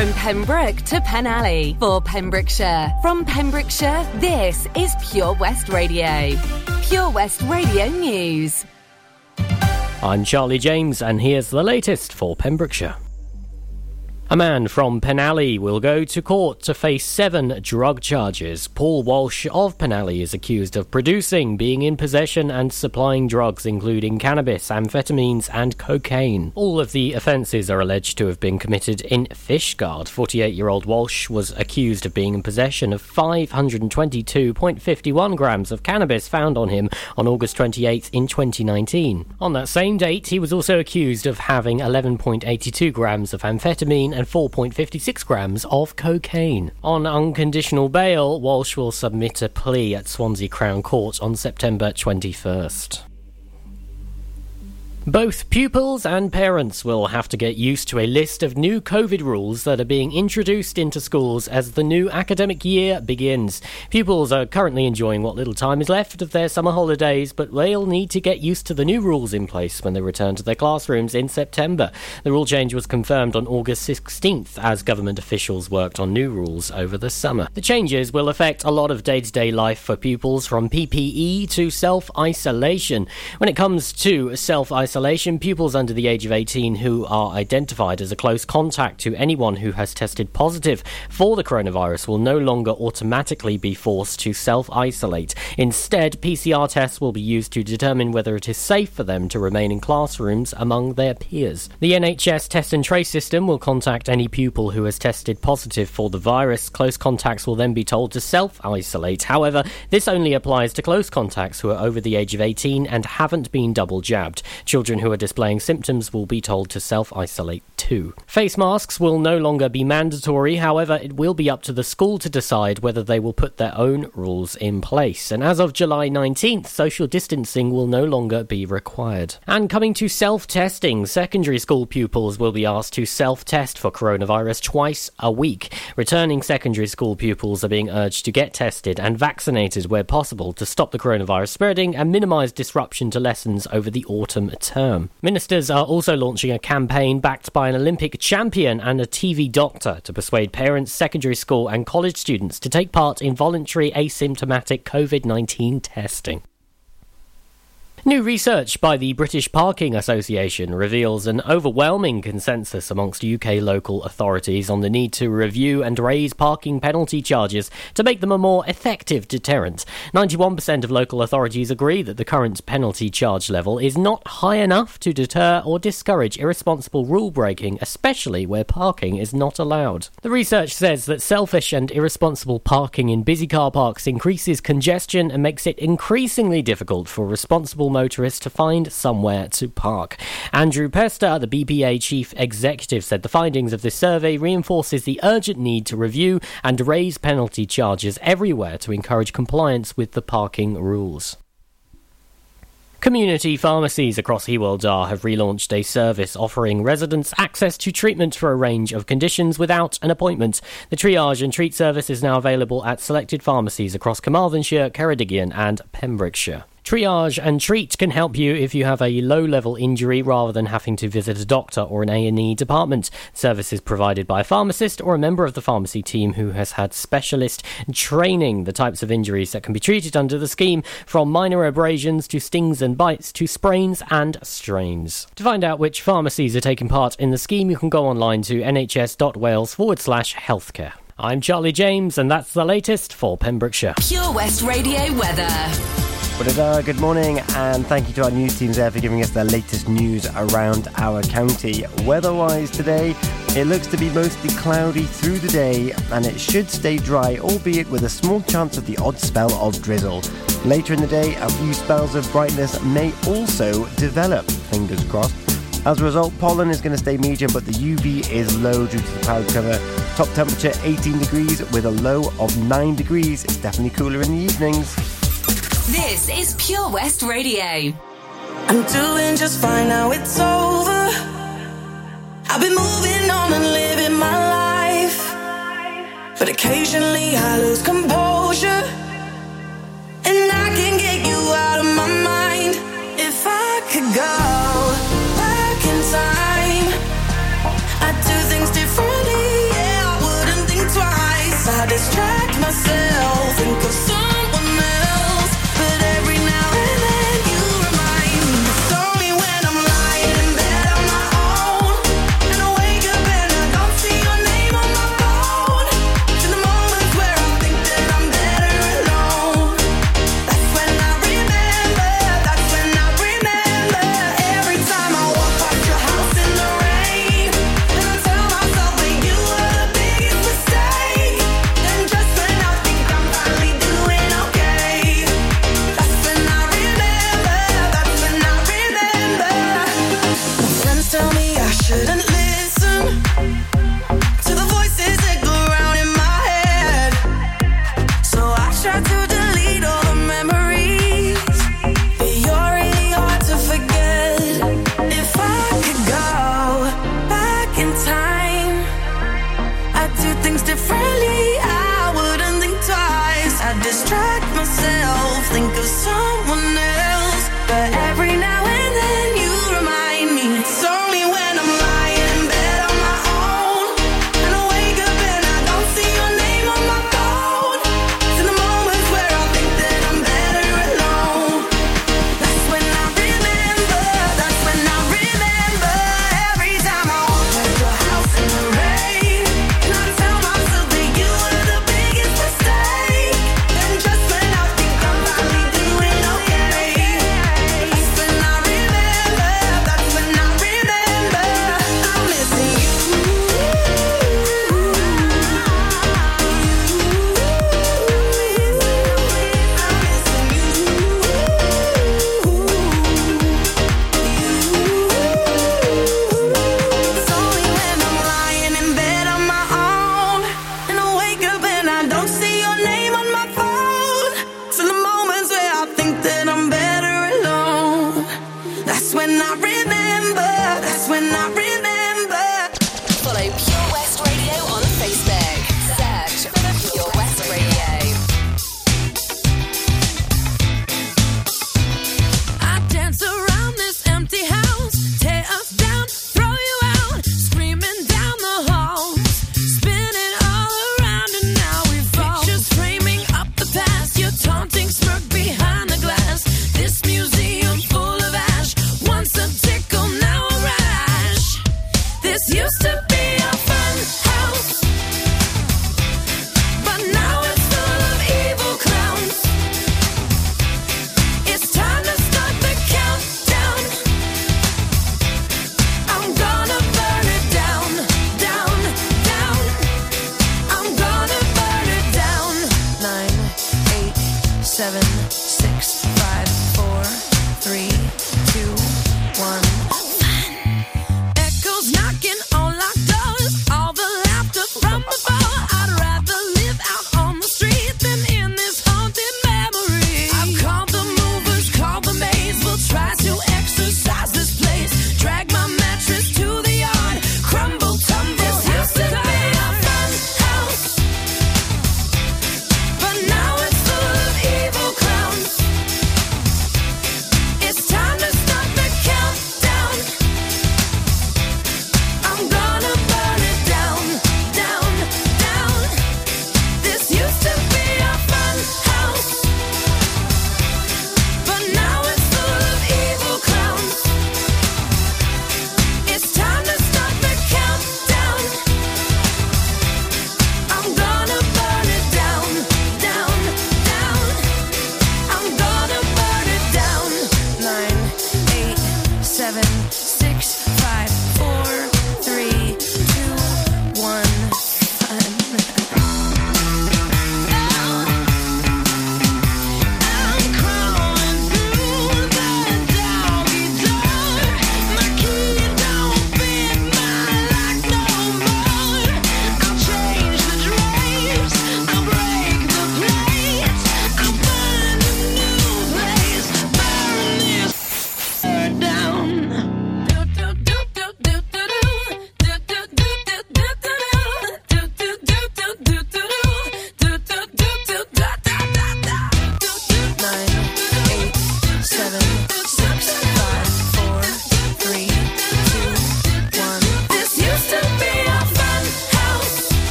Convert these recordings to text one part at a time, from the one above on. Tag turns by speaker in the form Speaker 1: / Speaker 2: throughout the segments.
Speaker 1: From Pembroke to Penally for Pembrokeshire. From Pembrokeshire, this is Pure West Radio. Pure West Radio News.
Speaker 2: I'm Charlie James, and here's the latest for Pembrokeshire. A man from Penally will go to court to face seven drug charges. Paul Walsh of Penally is accused of producing, being in possession, and supplying drugs, including cannabis, amphetamines, and cocaine. All of the offences are alleged to have been committed in Fishguard. 48 year old Walsh was accused of being in possession of 522.51 grams of cannabis found on him on August 28th in 2019. On that same date, he was also accused of having 11.82 grams of amphetamine and 4.56 grams of cocaine. On unconditional bail, Walsh will submit a plea at Swansea Crown Court on September 21st. Both pupils and parents will have to get used to a list of new COVID rules that are being introduced into schools as the new academic year begins. Pupils are currently enjoying what little time is left of their summer holidays, but they'll need to get used to the new rules in place when they return to their classrooms in September. The rule change was confirmed on August 16th as government officials worked on new rules over the summer. The changes will affect a lot of day to day life for pupils from PPE to self isolation. When it comes to self isolation, isolation, pupils under the age of 18 who are identified as a close contact to anyone who has tested positive for the coronavirus will no longer automatically be forced to self isolate. Instead, PCR tests will be used to determine whether it is safe for them to remain in classrooms among their peers. The NHS test and trace system will contact any pupil who has tested positive for the virus. Close contacts will then be told to self isolate. However, this only applies to close contacts who are over the age of 18 and haven't been double jabbed. Children who are displaying symptoms will be told to self isolate too. Face masks will no longer be mandatory, however, it will be up to the school to decide whether they will put their own rules in place. And as of July 19th, social distancing will no longer be required. And coming to self testing, secondary school pupils will be asked to self test for coronavirus twice a week. Returning secondary school pupils are being urged to get tested and vaccinated where possible to stop the coronavirus spreading and minimise disruption to lessons over the autumn. Ministers are also launching a campaign backed by an Olympic champion and a TV doctor to persuade parents, secondary school, and college students to take part in voluntary asymptomatic COVID 19 testing. New research by the British Parking Association reveals an overwhelming consensus amongst UK local authorities on the need to review and raise parking penalty charges to make them a more effective deterrent. 91% of local authorities agree that the current penalty charge level is not high enough to deter or discourage irresponsible rule breaking, especially where parking is not allowed. The research says that selfish and irresponsible parking in busy car parks increases congestion and makes it increasingly difficult for responsible motorists to find somewhere to park. Andrew Pester, the BPA chief executive, said the findings of this survey reinforces the urgent need to review and raise penalty charges everywhere to encourage compliance with the parking rules. Community pharmacies across Hywel Dda have relaunched a service offering residents access to treatment for a range of conditions without an appointment. The triage and treat service is now available at selected pharmacies across Carmarthenshire, Ceredigion, and Pembrokeshire. Triage and Treat can help you if you have a low-level injury rather than having to visit a doctor or an A&E department. Services provided by a pharmacist or a member of the pharmacy team who has had specialist training. The types of injuries that can be treated under the scheme from minor abrasions to stings and bites to sprains and strains. To find out which pharmacies are taking part in the scheme, you can go online to nhs.wales forward slash healthcare. I'm Charlie James, and that's the latest for Pembrokeshire.
Speaker 1: Pure West Radio weather.
Speaker 3: Good morning, and thank you to our news teams there for giving us the latest news around our county. Weather-wise today, it looks to be mostly cloudy through the day, and it should stay dry, albeit with a small chance of the odd spell of drizzle. Later in the day, a few spells of brightness may also develop. Fingers crossed. As a result, pollen is going to stay medium, but the UV is low due to the cloud cover. Top temperature 18 degrees with a low of 9 degrees. It's definitely cooler in the evenings.
Speaker 1: This is Pure West Radio.
Speaker 4: I'm doing just fine now, it's over. I've been moving on and living my life. But occasionally I lose composure. And I can get you out of my mind. If I could go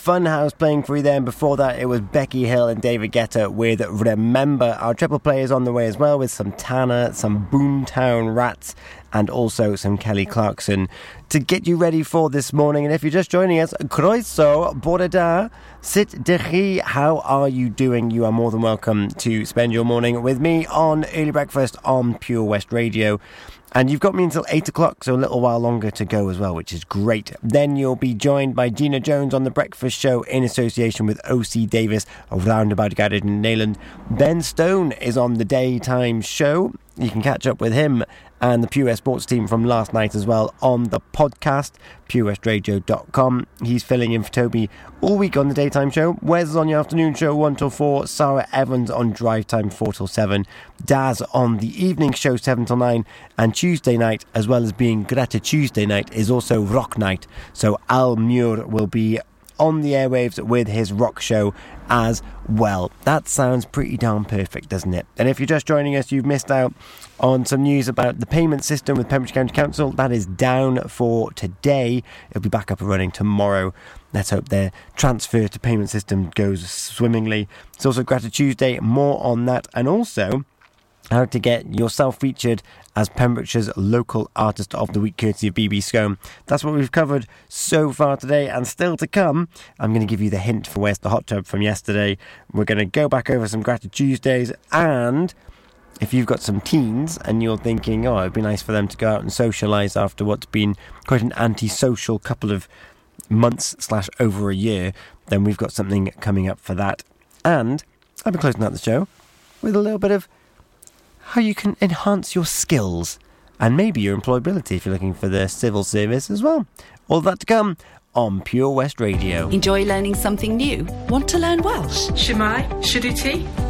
Speaker 3: Funhouse playing for you then. Before that, it was Becky Hill and David Guetta with Remember. Our triple play is on the way as well with some Santana, some Boomtown Rats, and also some Kelly Clarkson to get you ready for this morning. And if you're just joining us, Croeso, Boreda, Sit Dechi, how are you doing? You are more than welcome to spend your morning with me on Early Breakfast on Pure West Radio. And you've got me until 8 o'clock, so a little while longer to go as well, which is great. Then you'll be joined by Gina Jones on The Breakfast Show in association with OC Davies of Roundabout Garage in Neyland. Ben Stone is on the daytime show. You can catch up with him and the Pure Sports team from last night as well on the podcast, purewestradio.com. He's filling in for Toby all week on the daytime show. Wes on the afternoon show 1 till 4. Sarah Evans on drive time 4 till 7. Daz on the evening show 7 till 9. And Tuesday night, as well as being Greta Tuesday night, is also rock night. So Al Muir will be on the airwaves with his rock show as well. That sounds pretty darn perfect, doesn't it? And if you're just joining us, you've missed out on some news about the payment system with Pembrokeshire County Council. That is down for today. It'll be back up and running tomorrow. Let's hope their transfer to payment system goes swimmingly. It's also Gratitude Tuesday. More on that. And also, how to get yourself featured as Pembrokeshire's local artist of the week, courtesy of BB Scone. That's what we've covered so far today, and still to come. I'm going to give you the hint for where's the hot tub from yesterday. We're going to go back over some Gratitude Tuesdays, and if you've got some teens and you're thinking, oh, it'd be nice for them to go out and socialise after what's been quite an anti-social couple of months slash over a year, then we've got something coming up for that. And I've been closing out the show with a little bit of how you can enhance your skills and maybe your employability if you're looking for the civil service as well. All that to come on Pure West Radio.
Speaker 5: Enjoy learning something new? Want to learn Welsh?
Speaker 6: Shemai, Shuduti.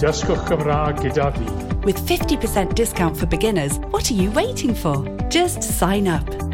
Speaker 7: Dysgwch gyda fi.
Speaker 5: With 50% discount for beginners, what are you waiting for? Just sign up.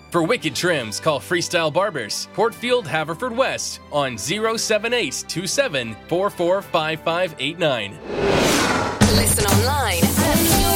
Speaker 8: For wicked trims, call Freestyle Barbers, Portfield, Haverfordwest on 07827 445589.
Speaker 1: Listen online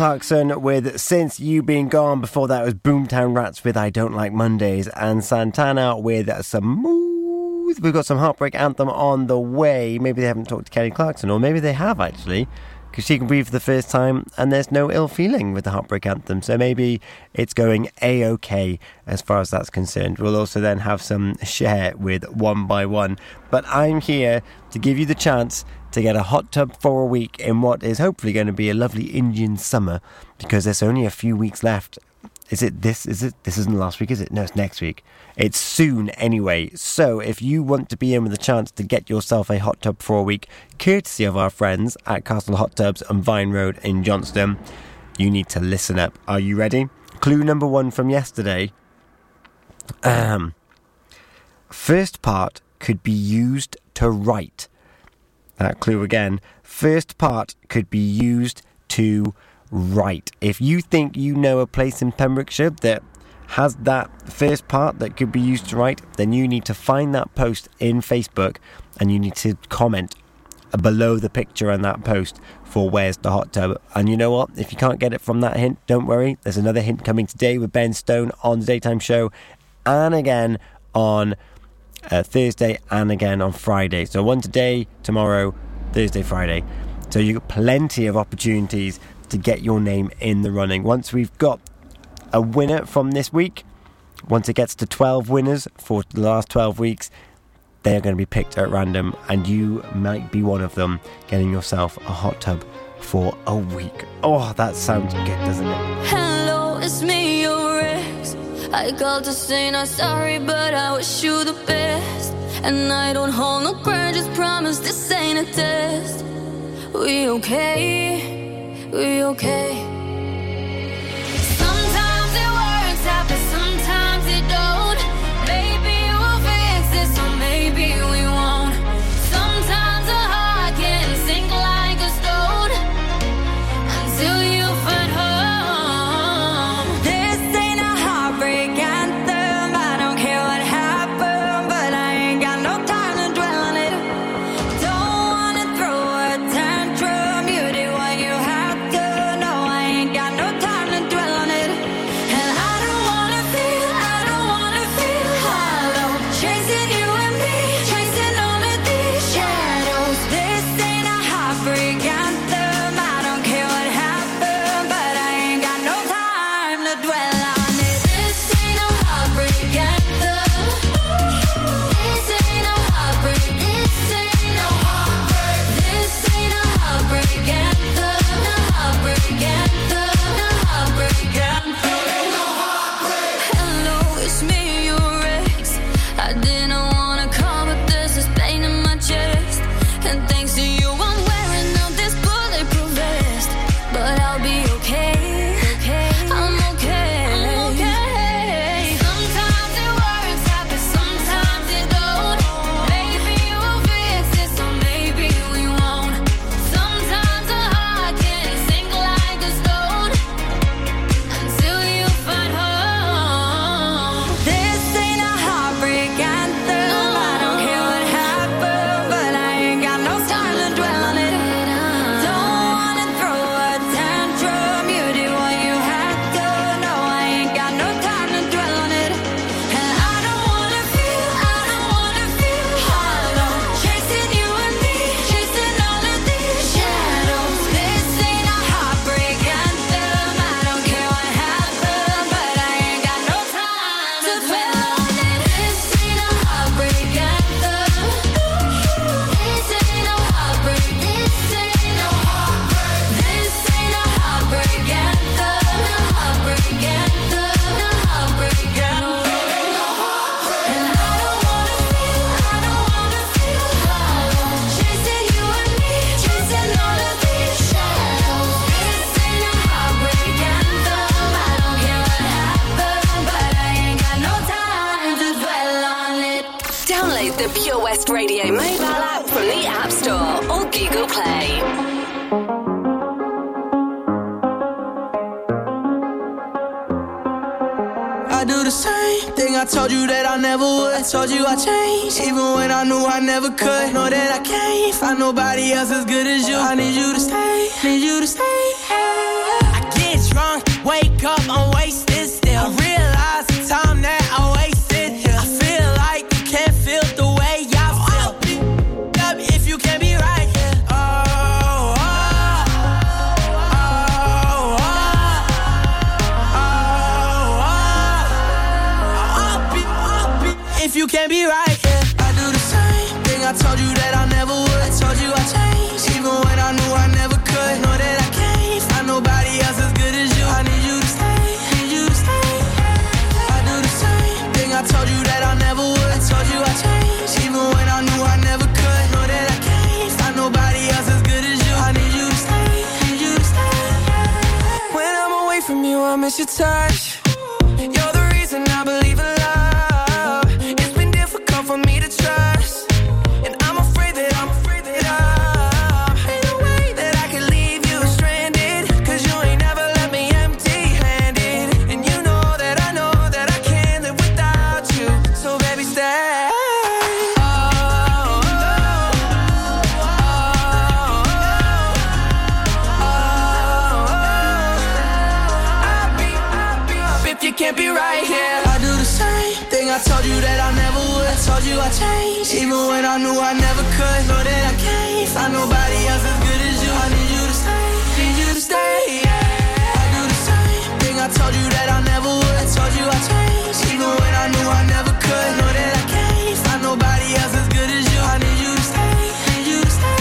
Speaker 3: Clarkson with Since You Been Gone. Before that was Boomtown Rats with I Don't Like Mondays. And Santana with smooth. We've got some Heartbreak Anthem on the way. Maybe they haven't talked to Kelly Clarkson, or maybe they have actually because she can breathe for the first time and there's no ill feeling with the Heartbreak Anthem. So maybe it's going a okay as far as that's concerned. We'll also then have some Cher with One by One. But I'm here to give you the chance to get a hot tub for a week in what is hopefully going to be a lovely Indian summer because there's only a few weeks left. Is it this? Is it? This isn't last week, is it? No, it's next week. It's soon anyway. So if you want to be in with a chance to get yourself a hot tub for a week, courtesy of our friends at Castle Hot Tubs on Vine Road in Johnston, you need to listen up. Are you ready? Clue number one from yesterday. Um, first part could be used to write. That clue again. First part could be used to write. If you think you know a place in Pembrokeshire that has that first part that could be used to write, then you need to find that post in Facebook and you need to comment below the picture on that post for Where's the Hot Tub. And you know what? If you can't get it from that hint, don't worry. There's another hint coming today with Ben Stone on the daytime show and again on uh, Thursday and again on Friday. So one today, tomorrow, Thursday, Friday. So you've got plenty of opportunities to get your name in the running. Once we've got a winner from this week, once it gets to 12 winners for the last 12 weeks, they are going to be picked at random, and you might be one of them getting yourself a hot tub for a week. Oh, that sounds good, doesn't it?
Speaker 9: Hello, it's me, your ex. I called to say not sorry, but I wish you the best. And I don't hold no grudges, promise this ain't a test. We okay? We okay?
Speaker 1: Pure West Radio mobile app from the App Store or Google Play.
Speaker 10: I do the same thing I told you that I never would. I told you I changed, even when I knew I never could. Know that I can't find nobody else as good as you. I need you to stay, need you to stay. I get drunk, wake up, I'm wasted told you that I never would. I told you I changed, even when I knew I never could. Know that I can't find nobody else as good as you. I need you to stay, need you to stay.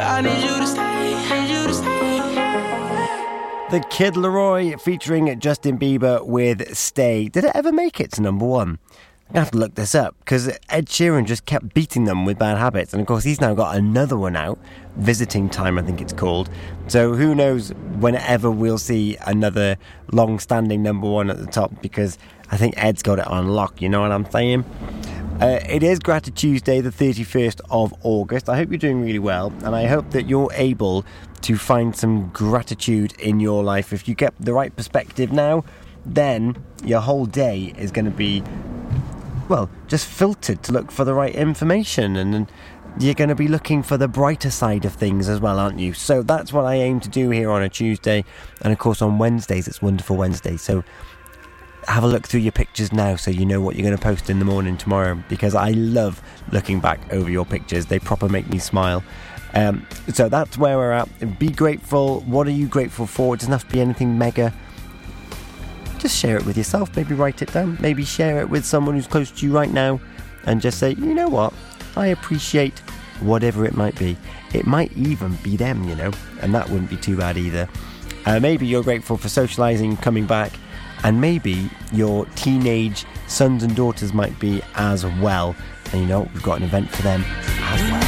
Speaker 10: I need you to stay, need you to stay.
Speaker 3: The Kid LAROI featuring Justin Bieber with Stay. Did it ever make it to number one? I have to look this up because Ed Sheeran just kept beating them with Bad Habits, and of course he's now got another one out, Visiting Time, I think it's called. So who knows whenever we'll see another long-standing number one at the top because I think Ed's got it on lock. You know what I'm saying? Uh, it is Gratitude Tuesday, the 31st of August. I hope you're doing really well, and I hope that you're able to find some gratitude in your life. If you get the right perspective now, then your whole day is going to be, well, just filtered to look for the right information, and, and you're going to be looking for the brighter side of things as well, aren't you? So that's what I aim to do here on a Tuesday, and of course on Wednesdays it's Wonderful Wednesday. So have a look through your pictures now so you know what you're going to post in the morning tomorrow because I love looking back over your pictures. They proper make me smile. Um, so that's where we're at. Be grateful. What are you grateful for? It doesn't have to be anything mega. Just share it with yourself. Maybe write it down. Maybe share it with someone who's close to you right now and just say, you know what? I appreciate whatever it might be. It might even be them, you know, and that wouldn't be too bad either. Uh, maybe you're grateful for socializing, coming back, and maybe your teenage sons and daughters might be as well. And you know, we've got an event for them as well.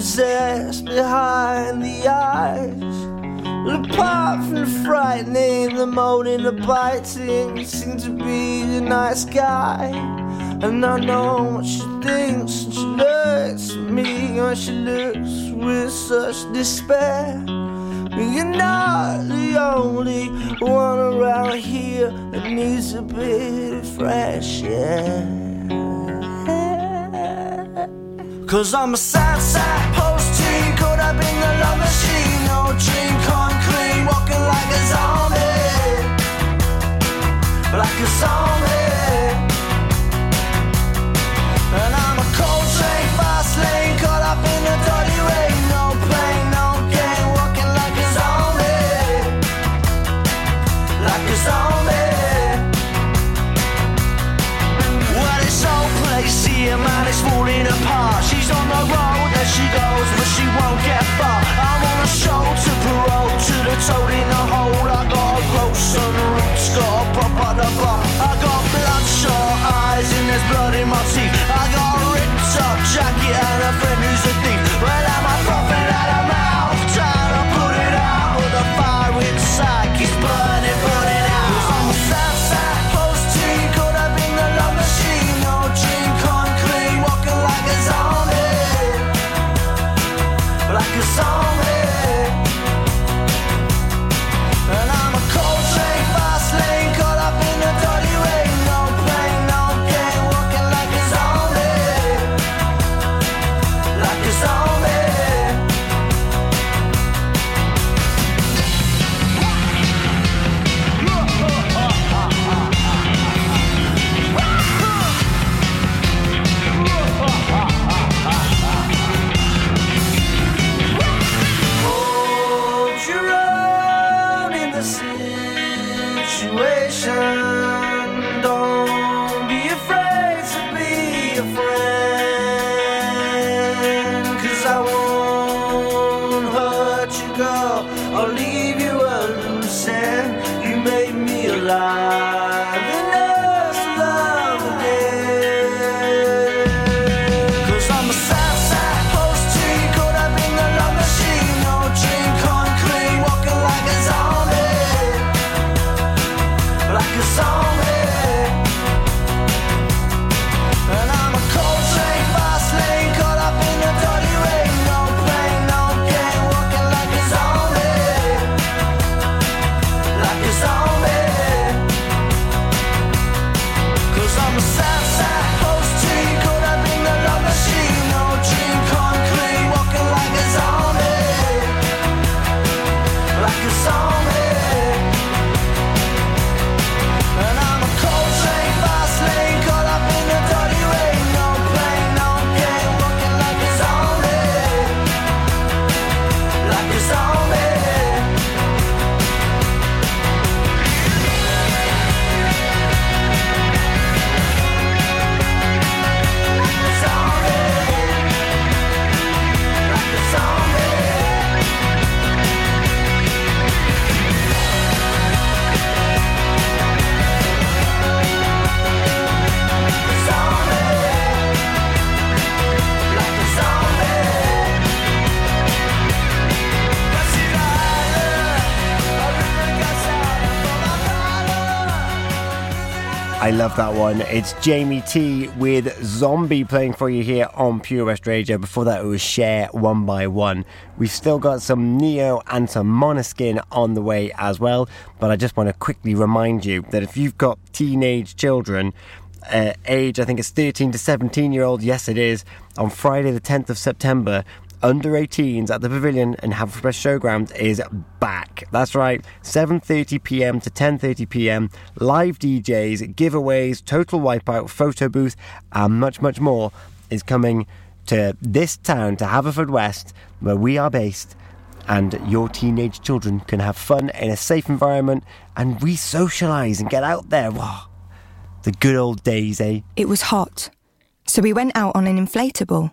Speaker 11: Possessed behind the eyes. Well, apart from the frightening, the moaning, the biting, seems to be the nice guy. And I know what she thinks, and she looks at me, and she looks with such despair. But You're not the only one around here that needs a bit of fresh air. Cause I'm a sad, sad post teen, caught up in the love machine. No dream clean, walking like a zombie. Like a zombie. Show to parole, to the toad in the hole. I got a grow some roots, got a pop on the bar. I got bloodshot eyes and there's blood in my teeth. I got a ripped up jacket and a friend who's a love
Speaker 3: that one. It's Jamie T with Zombie playing for you here on Pure West Radio. Before that, it was Cher One by One. We've still got some Ne-Yo and some Måneskin on the way as well. But I just want to quickly remind you that if you've got teenage children, uh, age I think it's 13 to 17 year old, yes it is, on Friday the 10th of September, under 18s at the Pavilion and Haverfordwest Showground is back. That's right, 7:30 p.m. to 10:30 p.m. Live DJs, giveaways, total wipeout, photo booth, and much much more is coming to this town, to Haverfordwest, where we are based. And your teenage children can have fun in a safe environment and re socialise and get out there. Wow. The good old days, eh?
Speaker 12: It was hot, so we went out on an inflatable.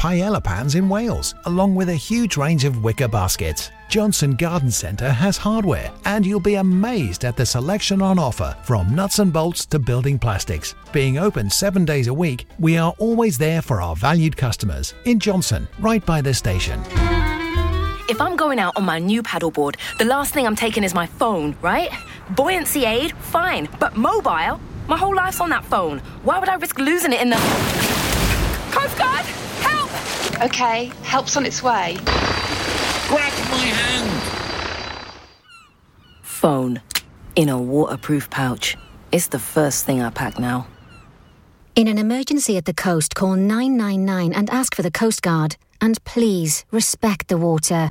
Speaker 13: paella pans in Wales, along with a huge range of wicker baskets. Johnston Garden Centre has hardware, and you'll be amazed at the selection on offer from nuts and bolts to building plastics. Being open seven days a week, we are always there for our valued customers in Johnston, right by the station.
Speaker 14: If I'm going out on my new paddleboard, the last thing I'm taking is my phone, right? Buoyancy aid, fine, but mobile? My whole life's on that phone. Why would I risk losing it in the. Coast Guard! Help!
Speaker 15: Okay, help's on its way.
Speaker 16: Grab my hand!
Speaker 14: Phone. In a waterproof pouch. It's the first thing I pack now.
Speaker 17: In an emergency at the coast, call 999 and ask for the Coast Guard. And please respect the water.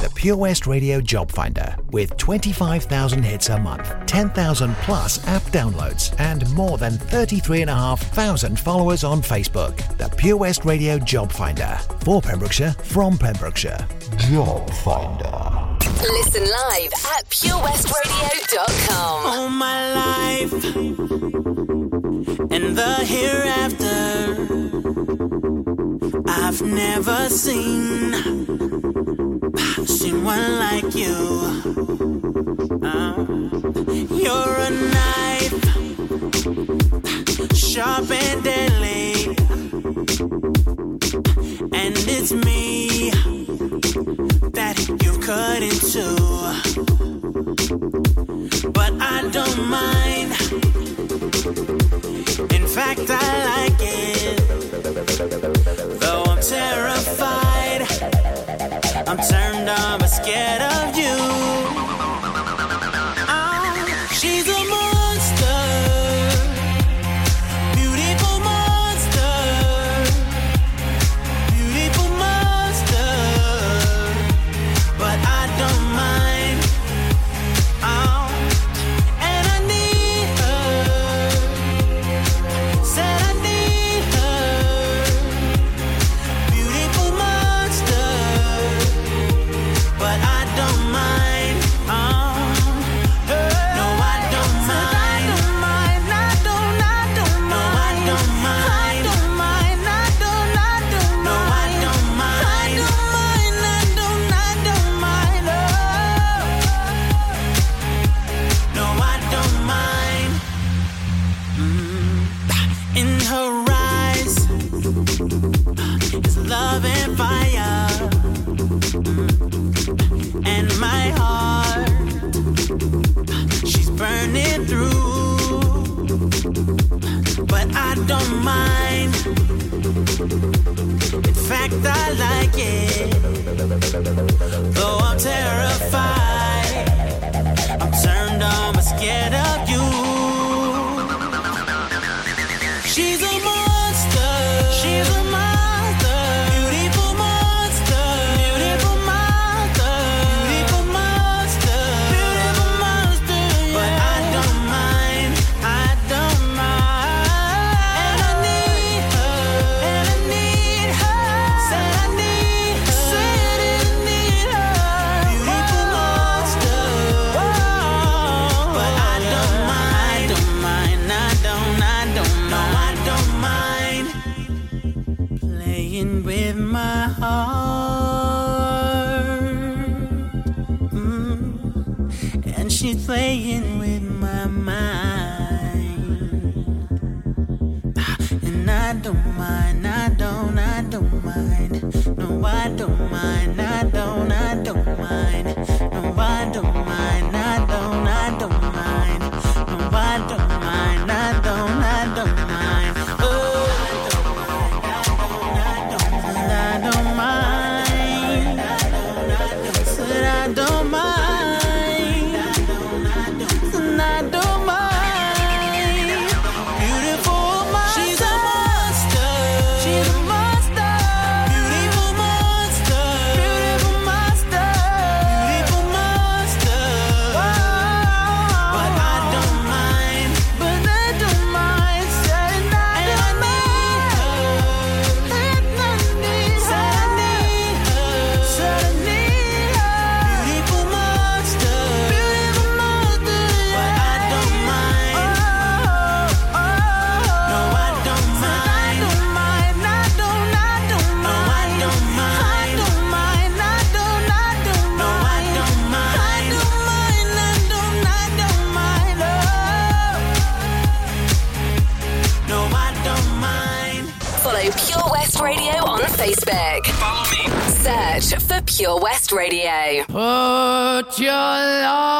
Speaker 13: The Pure West Radio Job Finder with 25,000 hits a month, 10,000 plus app downloads, and more than 33,500 followers on Facebook. The Pure West Radio Job Finder for Pembrokeshire from Pembrokeshire. Job Finder.
Speaker 1: Listen live at purewestradio.com.
Speaker 10: All my life and the hereafter, I've never seen seen like you. Uh, you're a knife, sharp and deadly, and it's me that you cut into. But I don't mind. In fact, I like it. Though I'm terrified, I'm turned on but scared of you. Don't mind. In fact, I like it. Though I'm terrified, I'm turned on but scared of you. I don't mind, I
Speaker 1: Radio.
Speaker 18: Put your loving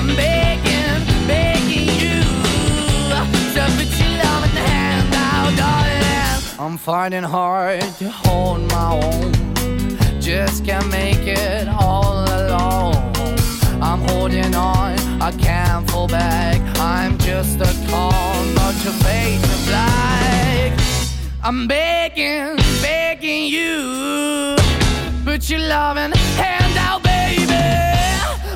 Speaker 18: I'm begging, begging you Subitin' love and the hand out, darling I'm finding hard to hold my own, just can't make it all alone. I'm holding on, I can't fall back. I'm just a call, but your face is black. I'm begging, begging you. Put your loving hand out, baby.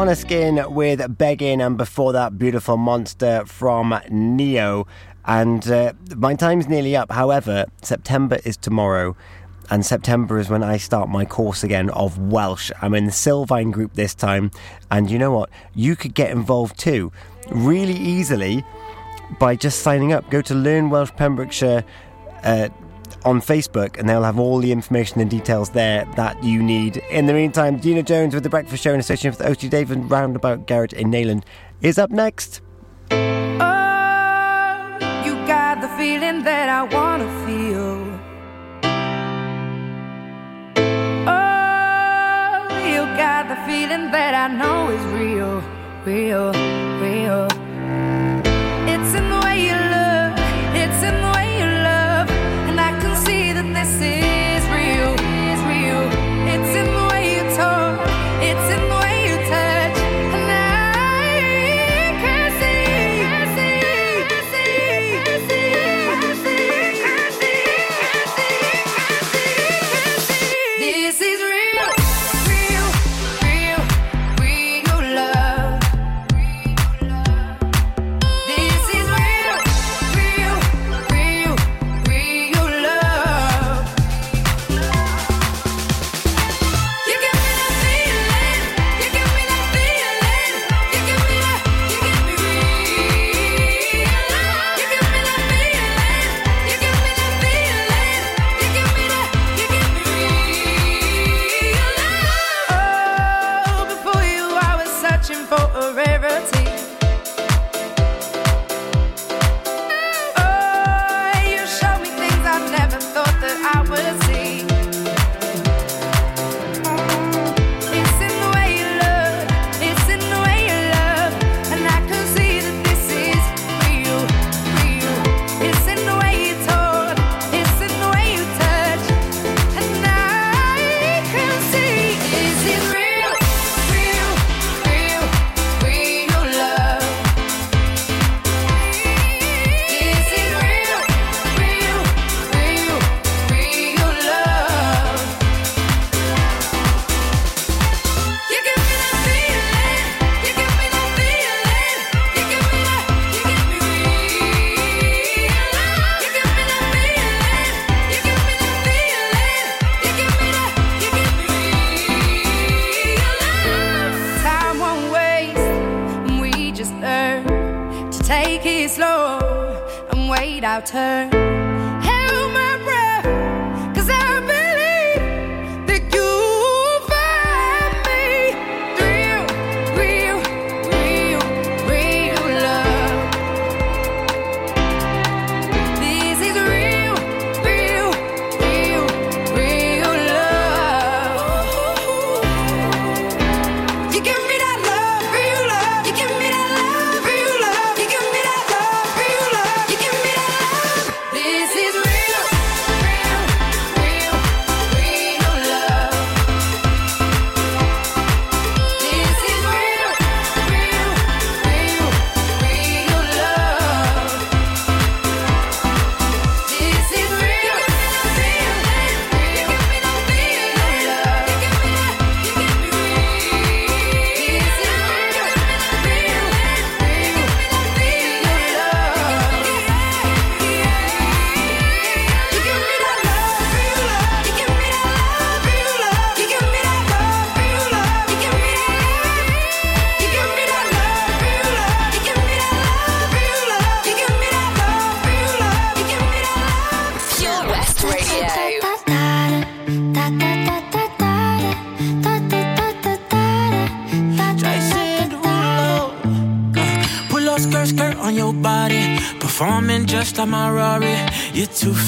Speaker 3: Måneskin with Begging, and before that, Beautiful Monster from Ne-Yo. And uh, my time's nearly up. However, September is tomorrow. And September is when I start my course again of Welsh. I'm in the Sylfaen group this time. And you know what? You could get involved too, really easily, by just signing up. Go to Learn Welsh Pembrokeshire uh, on Facebook, and they'll have all the information and details there that you need. In the meantime, Dina Jones with The Breakfast Show in association with OC Davies Roundabout Garage in Neyland is up next.
Speaker 19: Oh, you got the feeling that I wanna feel. Oh, you got the feeling that I know is real, real, real.